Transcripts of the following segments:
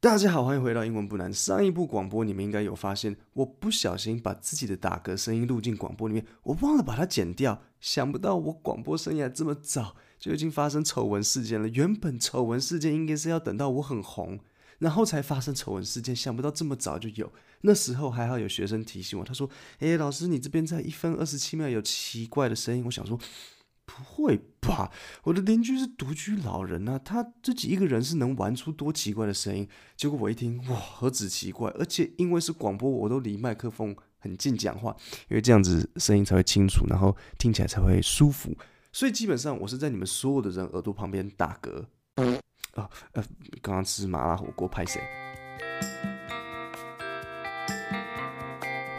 大家好，欢迎回到英文不难。上一部广播你们应该有发现，我不小心把自己的打嗝声音录进广播里面，我忘了把它剪掉。想不到我广播生涯这么早就已经发生丑闻事件了。原本丑闻事件应该是要等到我很红，然后才发生丑闻事件，想不到这么早就有。那时候还好有学生提醒我，他说：“诶，老师，你这边在一分二十七秒有奇怪的声音。”我想说。不会吧！我的邻居是独居老人啊，他自己一个人是能玩出多奇怪的声音？结果我一听，哇，何止奇怪！而且因为是广播，我都离麦克风很近讲话，因为这样子声音才会清楚，然后听起来才会舒服。所以基本上我是在你们所有的人耳朵旁边打嗝。哦，呃，刚刚吃麻辣火锅，拍谁？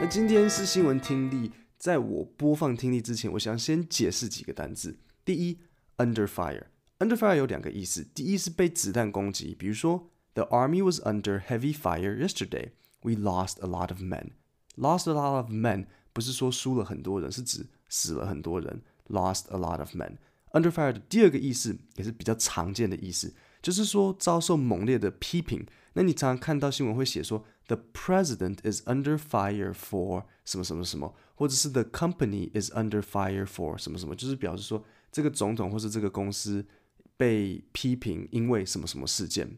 那今天是新闻听力。在我播放听力之前，我想先解释几个单字。第一，under fire，under fire 有两个意思。第一是被子弹攻击，比如说，The army was under heavy fire yesterday. We lost a lot of men. Lost a lot of men 不是说输了很多人，是指死了很多人。Lost a lot of men. Under fire 的第二个意思也是比较常见的意思，就是说遭受猛烈的批评。那你常常看到新闻会写说，The president is under fire for 什么什么什么。或者是 the company is under fire for 什么什么，就是表示说这个总统或是这个公司被批评，因为什么什么事件。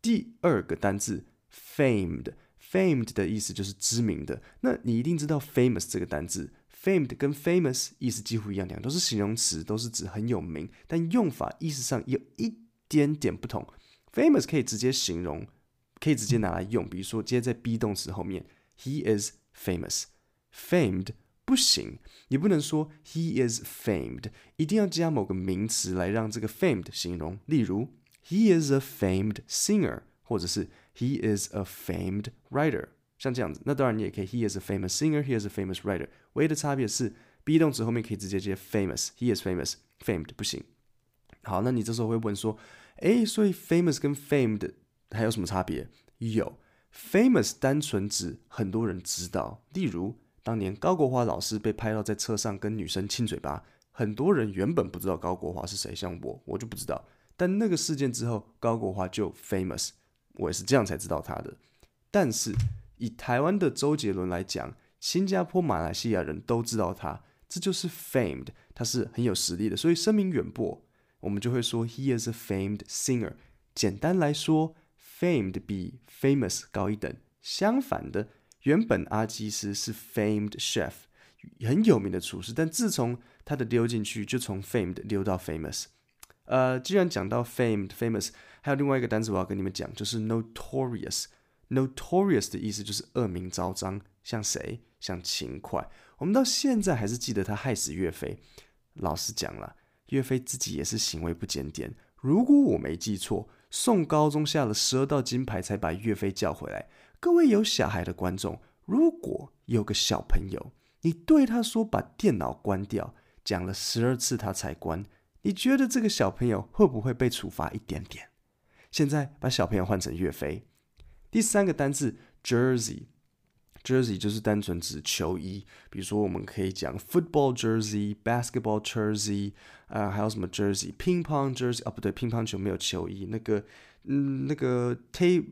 第二个单字 famed，famed 的意思就是知名的。那你一定知道 famous 这个单字，famed 跟 famous 意思几乎一样，两都是形容词，都是指很有名，但用法意思上有一点点不同。famous 可以直接形容，可以直接拿来用，比如说接在 be 动词后面，he is famous。Famed 不行，你不能说 he is famed，一定要加某个名词来让这个 famed 形容。例如，he is a famed singer，或者是 he is a famed writer，像这样子。那当然你也可以，he is a famous singer，he is a famous writer。唯一的差别是，be 动词后面可以直接接 famous，he is famous，famed 不行。好，那你这时候会问说，诶，所以 famous 跟 famed 还有什么差别？有，famous 单纯指很多人知道，例如。当年高国华老师被拍到在车上跟女生亲嘴巴，很多人原本不知道高国华是谁，像我，我就不知道。但那个事件之后，高国华就 famous，我也是这样才知道他的。但是以台湾的周杰伦来讲，新加坡、马来西亚人都知道他，这就是 famed，他是很有实力的，所以声名远播，我们就会说 he is a famed singer。简单来说，famed 比 famous 高一等。相反的。原本阿基斯是 famed chef，很有名的厨师，但自从他的溜进去，就从 famed 溜到 famous。呃，既然讲到 famed famous，还有另外一个单词我要跟你们讲，就是 notorious。notorious 的意思就是恶名昭彰，像谁？像秦桧。我们到现在还是记得他害死岳飞。老实讲了，岳飞自己也是行为不检点。如果我没记错，宋高宗下了十二道金牌才把岳飞叫回来。各位有小孩的观众，如果有个小朋友，你对他说把电脑关掉，讲了十二次他才关，你觉得这个小朋友会不会被处罚一点点？现在把小朋友换成岳飞。第三个单字 jersey，jersey 就是单纯指球衣，比如说我们可以讲 football jersey、basketball jersey，啊、还有什么 jersey？ping pong jersey 啊，不对，乒乓球没有球衣，那个，嗯，那个 tape。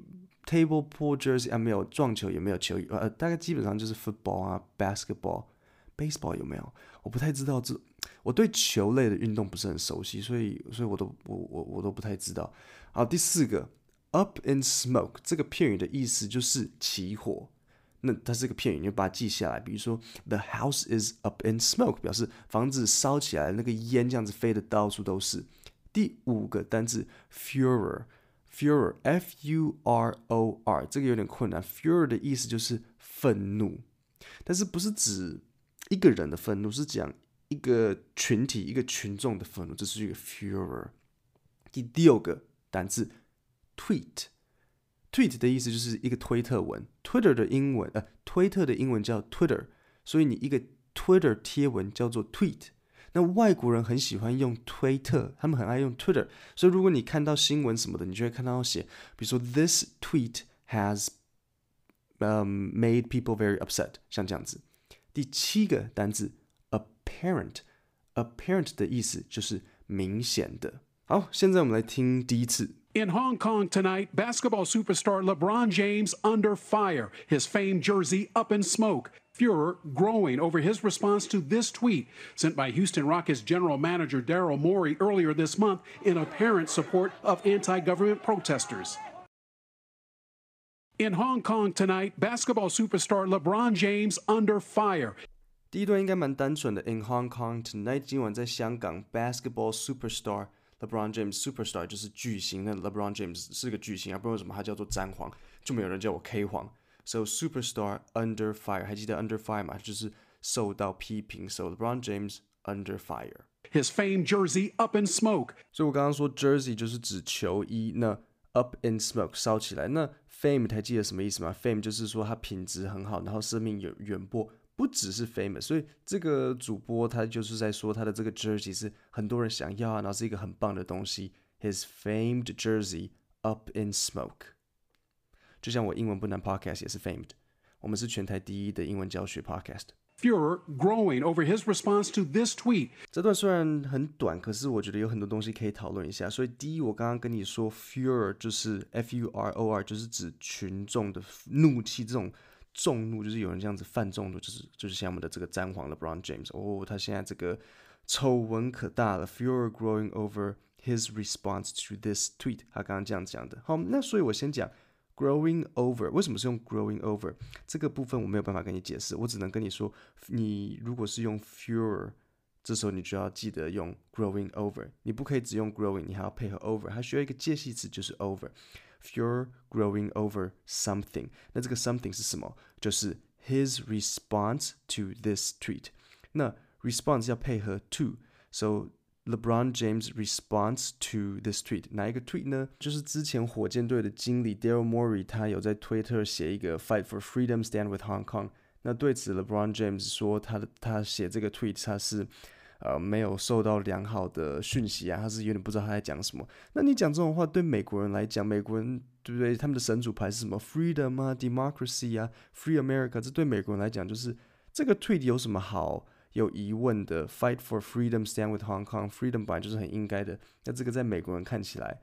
Table pool jersey 啊，没有撞球也没有球，呃，大概基本上就是 football 啊，basketball，baseball 有没有？我不太知道这，我对球类的运动不是很熟悉，所以，所以我都我我我都不太知道。好，第四个，up in smoke 这个片语的意思就是起火，那它是个片语，你就把它记下来。比如说，the house is up in smoke，表示房子烧起来，那个烟这样子飞得到处都是。第五个单字，furor。Furor, F-U-R-O-R，这个有点困难。Furor 的意思就是愤怒，但是不是指一个人的愤怒，是讲一个群体、一个群众的愤怒，这是一个 Furor。第六个单字，Tweet，Tweet 的意思就是一个推特文。Twitter 的英文，呃，推特的英文叫 Twitter，所以你一个 Twitter 贴文叫做 Tweet。那外国人很喜欢用推特，他们很爱用 Twitter，所以如果你看到新闻什么的，你就会看到写，比如说 This tweet has um made people very upset，像这样子。第七个单字 apparent，apparent 的意思就是明显的。好，现在我们来听第一次。 In Hong Kong tonight, basketball superstar LeBron James under fire, his famed jersey up in smoke. Furor growing over his response to this tweet sent by Houston Rockets general manager Daryl Morey earlier this month in apparent support of anti government protesters. In Hong Kong tonight, basketball superstar LeBron James under fire. 第一段应该蛮单纯的。In Hong Kong tonight，今晚在香港，basketball superstar。LeBron James superstar 就是巨星，那 LeBron James 是个巨星啊，不知道为什么他叫做詹皇，就没有人叫我 K 皇。 So superstar under fire，还记得 under fire 吗？就是受到批评。So LeBron James under fire。His famed jersey up in smoke。所以我刚刚说 jersey 就是指球衣，那 up in smoke 烧起来。那 fame 还记得什么意思吗？fame 就是说它品质很好，然后声名远远播。不只是 famous，所以这个主播他就是在说他的这个 jersey 是很多人想要啊，然后是一个很棒的东西。His famed jersey up in smoke， 就像我英文不难 podcast 也是 famed，我们是全台第一的英文教学 podcast。Furor growing over his response to this tweet。这段虽然很短，可是我觉得有很多东西可以讨论一下。所以第一，我刚刚跟你说 furor 就是 f u r o r，就是指群众的怒气这种。众怒就是有人这样子犯众怒，就是就是像我们的这个詹皇 LeBron James 哦，他现在这个丑闻可大了，furor growing over his response to this tweet。他刚刚这样讲的。好，那所以我先讲 growing over，为什么是用 growing over 这个部分我没有办法跟你解释，我只能跟你说，你如果是用 furor，这时候你就要记得用 growing over，你不可以只用 growing，你还要配合 over，还需要一个介系词就是 over。Furor growing over something，那这个 something 是什么？就是 his response to this tweet。那 response 要配合 to，so LeBron James response to this tweet，哪一个 tweet 呢？就是之前火箭队的经理 Daryl Morey，他有在推特写一个 Fight for Freedom, Stand with Hong Kong。那对此 LeBron James 说他的他写这个 tweet 他是。呃，没有受到良好的讯息啊，他是有点不知道他在讲什么。那你讲这种话，对美国人来讲，美国人对不对？他们的神主牌是什么？Freedom 啊，Democracy 啊，Free America。这对美国人来讲，就是这个 tweet 有什么好有疑问的？Fight for freedom, stand with Hong Kong。Freedom 本来就是很应该的。那这个在美国人看起来，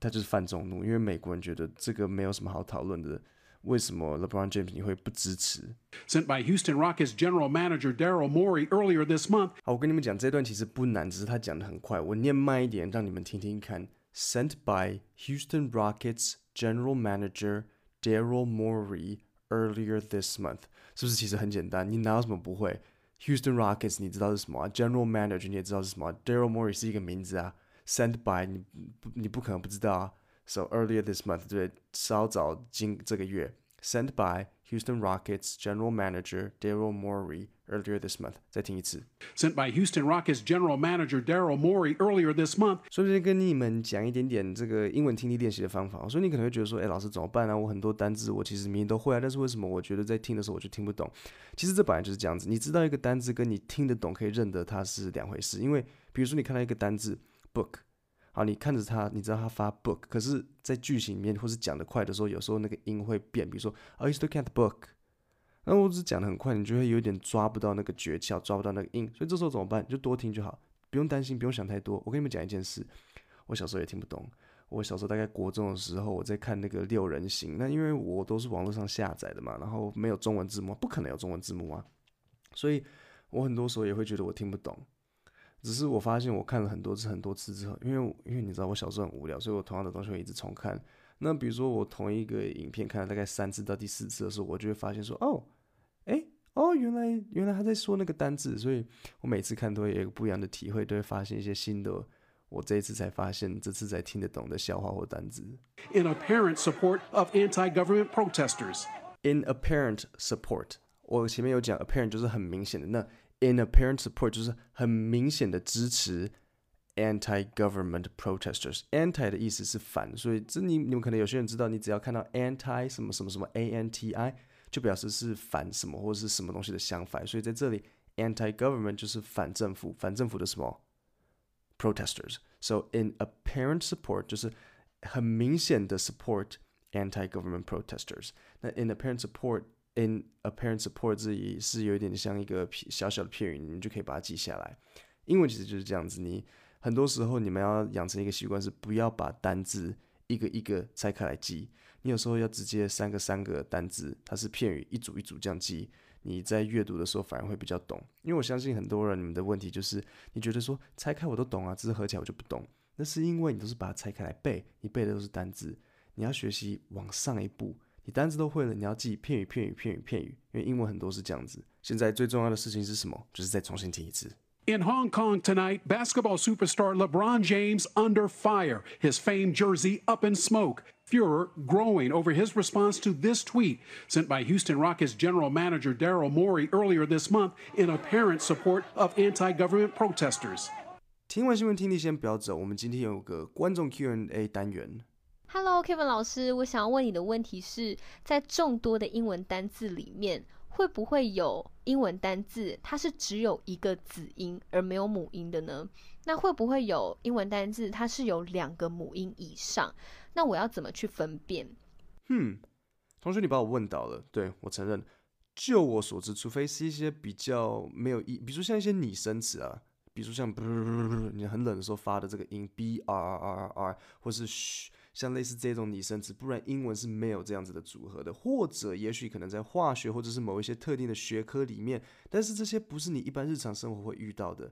他就是犯众怒，因为美国人觉得这个没有什么好讨论的。为什么 LeBron James 你会不支持？Sent by Houston Rockets General Manager Daryl Morey earlier this month。好，我跟你们讲，这段其实不难，只是他讲的很快，我念慢一点，让你们听听看。Sent by Houston Rockets General Manager Daryl Morey earlier this month，是不是其实很简单？你哪有什么不会 ？Houston Rockets 你知道是什么啊？General Manager 你也知道是什么啊？Daryl Morey 是一个名字啊。Sent by 你你不可能不知道啊。So earlier this month，对，稍早今这个月 ，sent by Houston Rockets General Manager Daryl Morey earlier this month。再听一次，sent by Houston Rockets General Manager Daryl Morey earlier this month。顺便跟你们讲一点点这个英文听力练习的方法。所以你可能会觉得说，哎，老师怎么办呢？我很多单字我其实明明都会啊，但是为什么我觉得在听的时候我就听不懂？其实这本来就是这样子。你知道一个单字跟你听得懂可以认得它是两回事。因为比如说你看到一个单字 book。好，你看着他，你知道他发 book，可是，在句型里面或是讲得快的时候，有时候那个音会变。比如说，Are you looking at book？那我只讲得很快，你就会有点抓不到那个诀窍，抓不到那个音。所以这时候怎么办？你就多听就好，不用担心，不用想太多。我跟你们讲一件事，我小时候也听不懂。我小时候大概国中的时候，我在看那个六人行，那因为我都是网络上下载的嘛，然后没有中文字幕，不可能有中文字幕啊，所以我很多时候也会觉得我听不懂。只是我发现，我看了很多次、很多次之后，因为因为你知道我小时候很无聊，所以我同样的东西会一直重看。那比如说我同一个影片看了大概三次到第四次的时候，我就会发现说，哦，哎，哦，原来原来他在说那个单字，所以我每次看都会有一个不一样的体会，都会发现一些新的。我这一次才发现，这次才听得懂的笑话或单字。In apparent support of anti-government protesters. In apparent support，我前面有讲，apparent 就是很明显的那。In apparent support 就是很明显的支持 anti-government protesters。anti 的意思是反，所以这你你们可能有些人知道，你只要看到 anti 什么什么什么 a n t i，就表示是反什么或者是什么东西的相反。所以在这里 anti-government 就是反政府，反政府的什么 protesters。So in apparent support 就是很明显的 support anti-government protesters。那 in apparent support In apparent support 这里是有一点像一个小小的片语，你们就可以把它记下来。英文其实就是这样子，你很多时候你们要养成一个习惯，是不要把单字一个一个拆开来记。你有时候要直接三个三个单字，它是片语一组一组这样记。你在阅读的时候反而会比较懂，因为我相信很多人你们的问题就是你觉得说拆开我都懂啊，只是合起来我就不懂。那是因为你都是把它拆开来背，你背的都是单字。你要学习往上一步，你单字都会了，你要记片语片语片语片语，因为英文很多是这样子。现在最重要的事情是什么？就是再重新听一次。In Hong Kong tonight, basketball superstar LeBron James under fire, his famed jersey up in smoke. Furor growing over his response to this tweet sent by Houston Rockets general manager Daryl Morey earlier this month in apparent support of anti-government protesters. 听完新闻听力先不要走，我们今天有个观众 Q&A 单元。 Hello，Kevin 老师，我想要问你的问题是在众多的英文单字里面，会不会有英文单字它是只有一个子音而没有母音的呢？那会不会有英文单字它是有两个母音以上？那我要怎么去分辨？嗯，同学，你把我问倒了。对，我承认，就我所知，除非是一些比较没有意，比如像一些拟声词啊，比如说像你很冷的时候发的这个音 b r r r r，或是嘘，像类似这种拟声词，不然英文是没有这样子的组合的。或者也许可能在化学或者是某一些特定的学科里面，但是这些不是你一般日常生活会遇到的。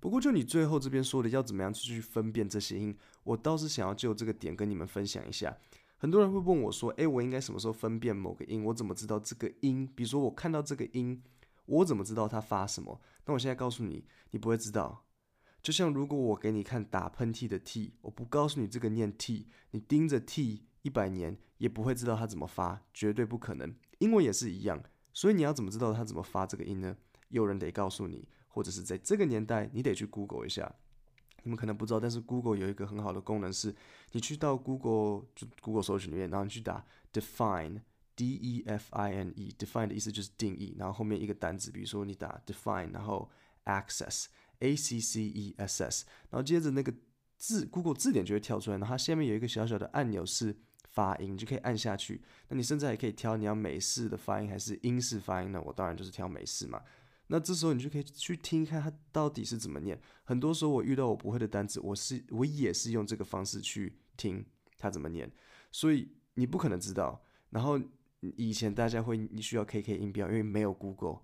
不过，就你最后这边说的，要怎么样去分辨这些音，我倒是想要就这个点跟你们分享一下。很多人会问我说：“诶，我应该什么时候分辨某个音？我怎么知道这个音？比如说，我看到这个音，我怎么知道它发什么？”那我现在告诉你，你不会知道。就像如果我给你看打喷嚏的 T，我不告诉你这个念 T，你盯着 T 一百年也不会知道它怎么发，绝对不可能。英文也是一样，所以你要怎么知道它怎么发这个音呢？有人得告诉你。或者是在这个年代，你得去 Google 一下。你们可能不知道，但是 Google 有一个很好的功能是，你去到 Google 就 Google 搜寻里面，然后你去打 define，D-E-F-I-N-E，define 的意思就是定义，然后后面一个单词，比如说你打 define，然后 access a c c e s s，然后接着那个字 Google 字典就会跳出来，然后它下面有一个小小的按钮是发音，就可以按下去。那你甚至还可以挑你要美式的发音还是英式发音呢？我当然就是挑美式嘛。那这时候你就可以去听看它到底是怎么念。很多时候我遇到我不会的单词，我是我也是用这个方式去听它怎么念。所以你不可能知道。然后以前大家会你需要 KK 音标，因为没有 Google。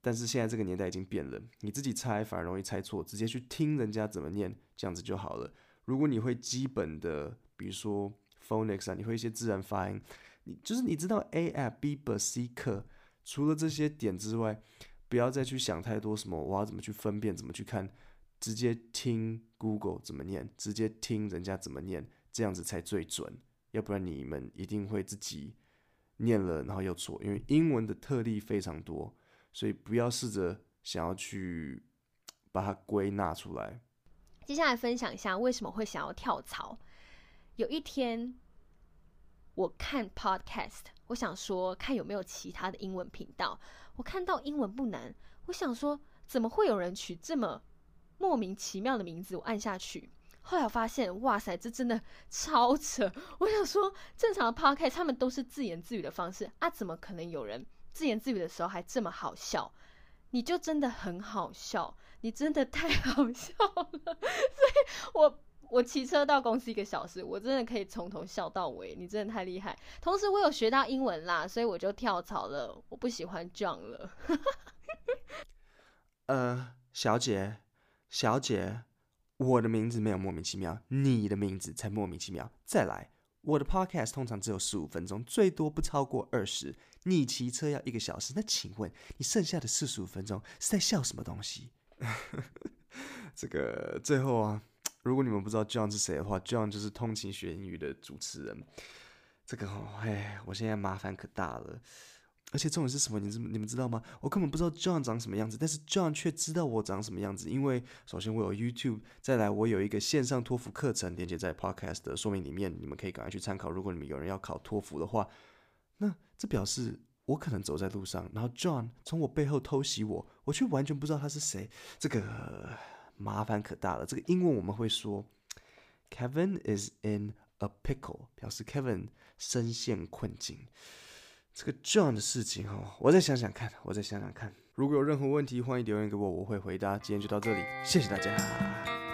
但是现在这个年代已经变了，你自己猜反而容易猜错，直接去听人家怎么念，这样子就好了。如果你会基本的，比如说 phonics 啊，你会一些自然发音，你就是你知道 A A B B C 课，除了这些点之外。不要再去想太多，什么我要怎么去分辨，怎么去看，直接听 Google 怎么念，直接听人家怎么念，这样子才最准。要不然你们一定会自己念了，然后又错。因为英文的特例非常多，所以不要试着想要去把它归纳出来。接下来分享一下为什么会想要跳槽。有一天我看 Podcast，我想说看有没有其他的英文频道。我看到英文不难，我想说怎么会有人取这么莫名其妙的名字？我按下去，后来我发现，哇塞，这真的超扯！我想说，正常的 podcast 他们都是自言自语的方式啊，怎么可能有人自言自语的时候还这么好笑？你就真的很好笑，你真的太好笑了，所以我。我骑车到公司一个小时，我真的可以从头笑到尾。你真的太厉害！同时我有学到英文啦，所以我就跳槽了。我不喜欢 John 了。呃，小姐，小姐，我的名字没有莫名其妙，你的名字才莫名其妙。再来，我的 Podcast 通常只有十五分钟，最多不超过二十。你骑车要一个小时，那请问你剩下的四十五分钟是在笑什么东西？这个最后啊。如果你们不知道 John 是谁的话，John 就是通勤学英语的主持人。这个哦，哎，我现在麻烦可大了。而且重点是什么？你知你们知道吗？我根本不知道 John 长什么样子，但是 John 却知道我长什么样子。因为首先我有 YouTube，再来我有一个线上托福课程，连接在 Podcast 的说明里面，你们可以赶快去参考。如果你们有人要考托福的话，那这表示我可能走在路上，然后 John 从我背后偷袭我，我却完全不知道他是谁。这个。麻烦可大了。这个英文我们会说，Kevin is in a pickle，表示 Kevin 深陷困境。这个 John 的事情哦，我再想想看，我再想想看。如果有任何问题，欢迎留言给我，我会回答。今天就到这里，谢谢大家。